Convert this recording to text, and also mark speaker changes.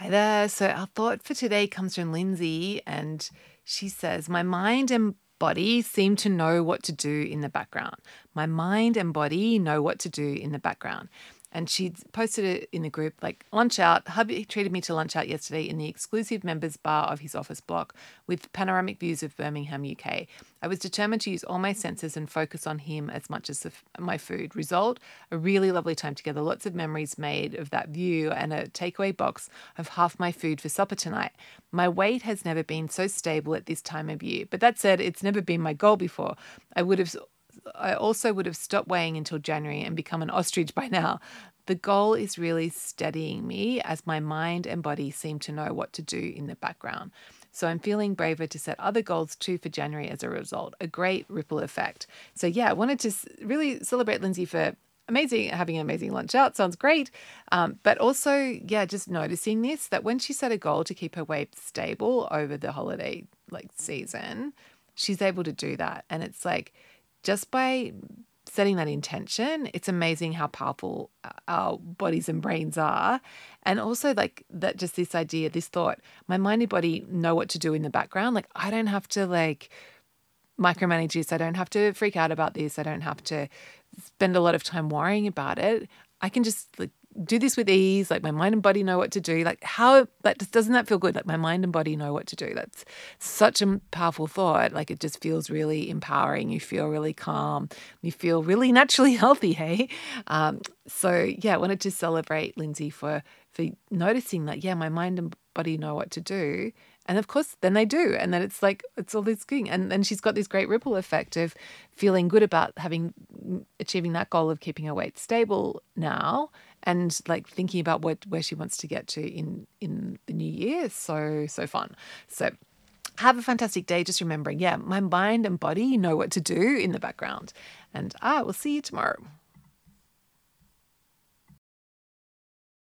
Speaker 1: Hi there. So, our thought for today comes from Lyndsay, and she says, My mind and body seem to know what to do in the background. My mind and body know what to do in the background and she posted it in the group like lunch out. Hubby treated me to lunch out yesterday in the exclusive members bar of his office block with panoramic views of birmingham uk i was determined to use all my senses and focus on him as much as my food. Result a really lovely time together. Lots of memories made of that view and a takeaway box of half my food for supper tonight. My weight has never been so stable at this time of year. But that said it's never been my goal before. I would have I also would have stopped weighing until January and become an ostrich by now. The goal is really steadying me as my mind and body seem to know what to do in the background. So I'm feeling braver to set other goals too for January as a result. A great ripple effect. So yeah, I wanted to really celebrate Lyndsay for amazing having an amazing lunch out sounds great um, but also yeah just noticing this that when she set a goal to keep her weight stable over the holiday like season she's able to do that and it's like just by setting that intention, it's amazing how powerful uh, our bodies and brains are. And also, like that, just this idea, this thought, my mind and body know what to do in the background. Like, I don't have to, like, micromanage this. I don't have to freak out about this. I don't have to spend a lot of time worrying about it. I can just like do this with ease like my mind and body know what to do like how that doesn't that feel good? Like my mind and body know what to do. That's such a powerful thought. Like it just feels really empowering. You feel really calm. You feel really naturally healthy hey? Um, so yeah i wanted to celebrate lyndsay for for noticing that yeah my mind and body know what to do and of course, then they do. And then it's like, it's all this thing. And then she's got this great ripple effect of feeling good about having mm, achieving that goal of keeping her weight stable now and like thinking about what where she wants to get to in in the new year. So, so fun. So have a fantastic day. Just remembering, yeah, my mind and body know what to do in the background. And I will see you tomorrow.